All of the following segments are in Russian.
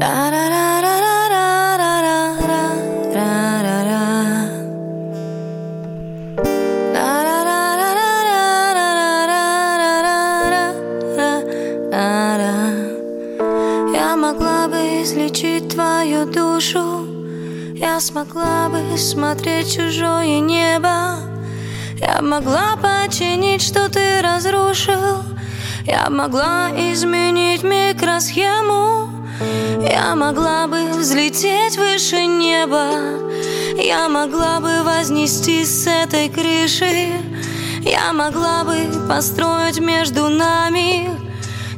Я могла бы излечить твою душу. Я смогла бы смотреть чужое небо. Я могла починить, что ты разрушил. Я могла изменить микросхему Я могла бы взлететь выше неба Я могла бы вознестись с этой крыши Я могла бы построить между нами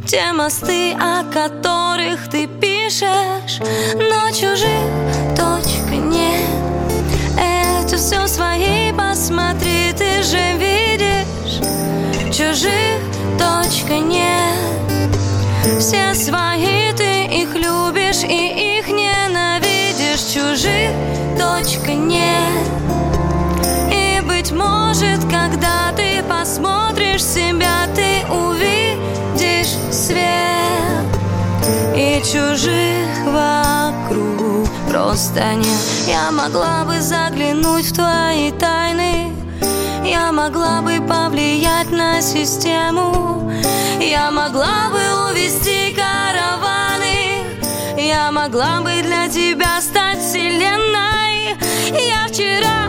те мосты, о которых ты пишешь Но чужих посмотришь себя, ты увидишь свет. И чужих вокруг просто нет. Я могла бы заглянуть в твои тайны. Я могла бы повлиять на систему. Я могла бы увести караваны. Я могла бы для тебя стать вселенной. Я вчера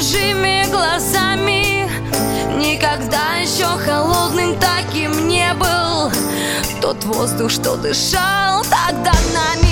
чужими глазами. Никогда еще холодным таким не был. Тот воздух, что дышал тогда нами